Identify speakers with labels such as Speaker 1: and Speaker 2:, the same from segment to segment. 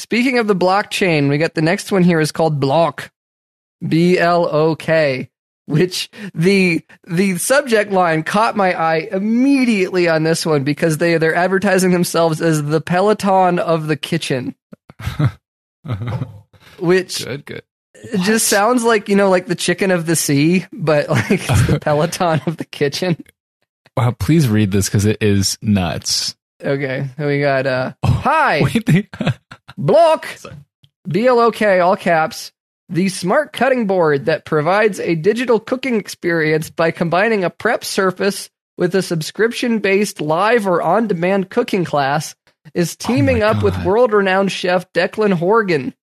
Speaker 1: Speaking of the blockchain, we got the next one here is called Blok. B L O K. Which the the subject line caught my eye immediately on this one because they they're advertising themselves as the Peloton of the kitchen. Which
Speaker 2: Good, good.
Speaker 1: it just sounds like, you know, like the chicken of the sea, but like it's the Peloton of the kitchen.
Speaker 2: Wow, please read this because it is nuts.
Speaker 1: Okay, so we got uh hi
Speaker 2: Wait, they,
Speaker 1: Blok B L O K all caps the smart cutting board that provides a digital cooking experience by combining a prep surface with a subscription based live or on demand cooking class is teaming up with world renowned chef Declan Horgan.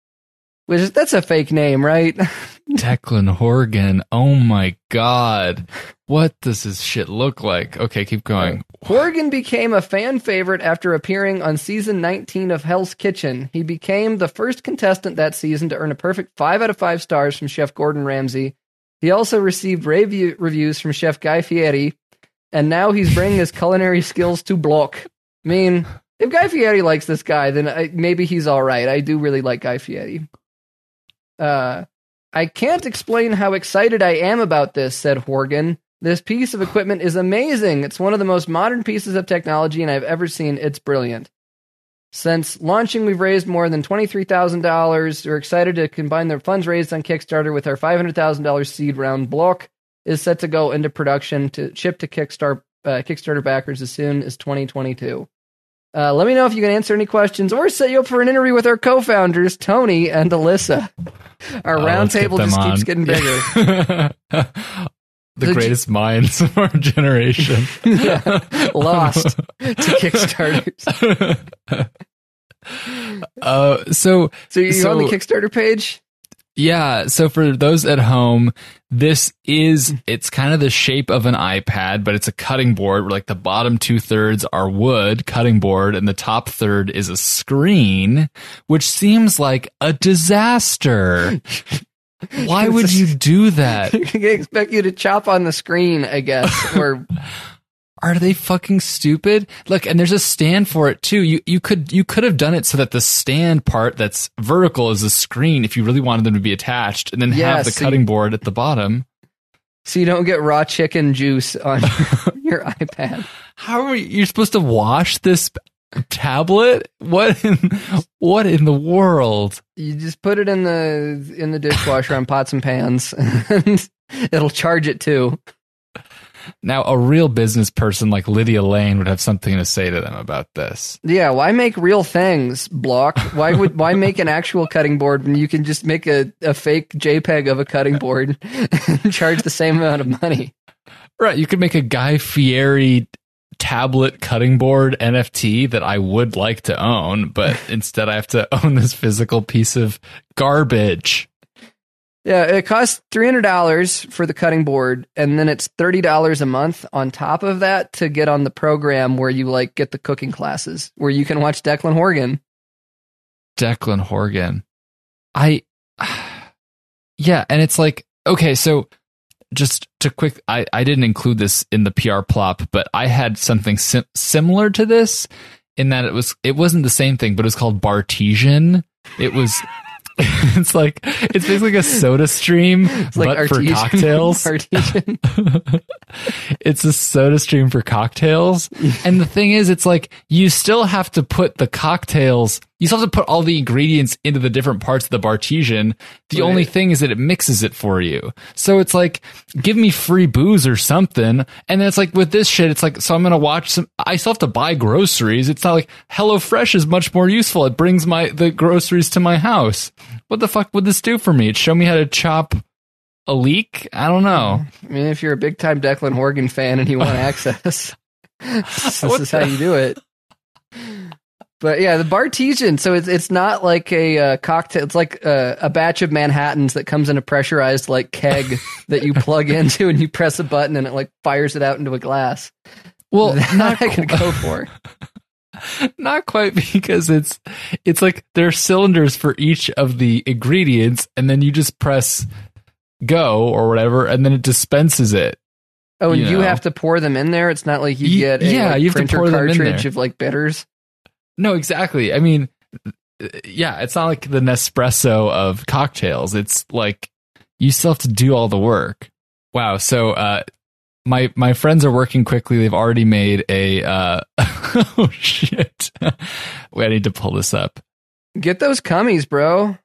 Speaker 1: Which that's a fake name, right?
Speaker 2: Declan Horgan. Oh my god. What does this shit look like? Okay, keep going.
Speaker 1: Horgan became a fan favorite after appearing on season 19 of Hell's Kitchen. He became the first contestant that season to earn a perfect 5 out of 5 stars from Chef Gordon Ramsay. He also received rave reviews from Chef Guy Fieri, and now he's bringing his culinary skills to Blok. I mean, if Guy Fieri likes this guy, then I, maybe he's all right. I do really like Guy Fieri. Uh, I can't explain how excited I am about this, said Horgan. This piece of equipment is amazing. It's one of the most modern pieces of technology and I've ever seen. It's brilliant. Since launching, we've raised more than $23,000. We're excited to combine the funds raised on Kickstarter with our $500,000 seed round. Blok is set to go into production to ship to Kickstarter, uh, Kickstarter backers as soon as 2022. Uh, let me know if you can answer any questions or set you up for an interview with our co-founders, Tony and Alyssa. Our
Speaker 2: Oh, get
Speaker 1: roundtable just keeps getting bigger.
Speaker 2: the
Speaker 1: Did you-
Speaker 2: greatest minds of our generation.
Speaker 1: Yeah, lost to Kickstarters.
Speaker 2: uh, so
Speaker 1: So you're on the Kickstarter page?
Speaker 2: Yeah, so for those at home, this is it's kind of the shape of an iPad, but it's a cutting board where like the bottom two thirds are wood cutting board and the top third is a screen, which seems like a disaster. Why would you do that?
Speaker 1: I expect you to chop on the screen, I guess. Or
Speaker 2: Are they fucking stupid? Look, and there's a stand for it too. You you could you could have done it so that the stand part that's vertical is a screen if you really wanted them to be attached, and then
Speaker 1: Yeah,
Speaker 2: have the
Speaker 1: so you-
Speaker 2: cutting board at the bottom.
Speaker 1: so you don't get raw chicken juice on your iPad.
Speaker 2: How are you, you're supposed to wash this tablet? What in what in the world?
Speaker 1: You just put it in the in the dishwasher on pots and pans, and it'll charge it too.
Speaker 2: Now, a real business person like Lydia Lane would have something to say to them about this.
Speaker 1: Yeah, why make real things? Blok. Why would why make an actual cutting board when you can just make a, a fake JPEG of a cutting board and charge the same amount of money?
Speaker 2: Right, you could make a Guy Fieri tablet cutting board NFT that I would like to own, but instead I have to own this physical piece of garbage.
Speaker 1: Yeah, it costs three hundred dollars for the cutting board, and then it's thirty dollars a month on top of that to get on the program where you like get the cooking classes, where you can watch Declan Horgan.
Speaker 2: Declan Horgan. I Yeah, and it's like okay, so just to quick I I didn't include this in the PR plop, but I had something sim- similar to this in that it was it wasn't the same thing, but it was called Bartesian. It was it's like it's basically a soda stream
Speaker 1: It's like
Speaker 2: but for cocktails.
Speaker 1: artesian.
Speaker 2: it's a soda stream for cocktails. And the thing is, it's like you still have to put the cocktails, you still have to put all the ingredients into the different parts of the Bartesian. The
Speaker 1: Right.
Speaker 2: only thing is that it mixes it for you. So it's like, give me free booze or something. And then it's like with this shit, it's like, so I'm going to watch some, I still have to buy groceries. It's not like HelloFresh is much more useful. It brings my, the groceries to my house. What the fuck would this do for me? It show me how to chop a leek? I don't know.
Speaker 1: I mean, if you're a big time Declan Horgan fan and you want access, this
Speaker 2: What
Speaker 1: is how you do it. But yeah, the Bartesian. So it's it's not like a uh, cocktail. It's like a, a batch of Manhattan's that comes in a pressurized like keg that you plug into and you press a button and it like fires it out into a glass.
Speaker 2: Well,
Speaker 1: that
Speaker 2: not
Speaker 1: I could go for.
Speaker 2: Not quite because it's it's like there are cylinders for each of the ingredients, and then you just press go or whatever, and then it dispenses it.
Speaker 1: Oh, and
Speaker 2: You
Speaker 1: you,
Speaker 2: know.
Speaker 1: have to pour them in there. It's not like you
Speaker 2: Ye-
Speaker 1: get a
Speaker 2: yeah,
Speaker 1: like,
Speaker 2: you have to pour them in
Speaker 1: cartridge of like bitters.
Speaker 2: No, exactly. I mean, yeah, it's not like the Nespresso of cocktails. It's like you still have to do all the work. Wow. So, uh, my my friends are working quickly. They've already made a. Uh, oh shit! Wait, I need to pull this up.
Speaker 1: Get those cummies, bro.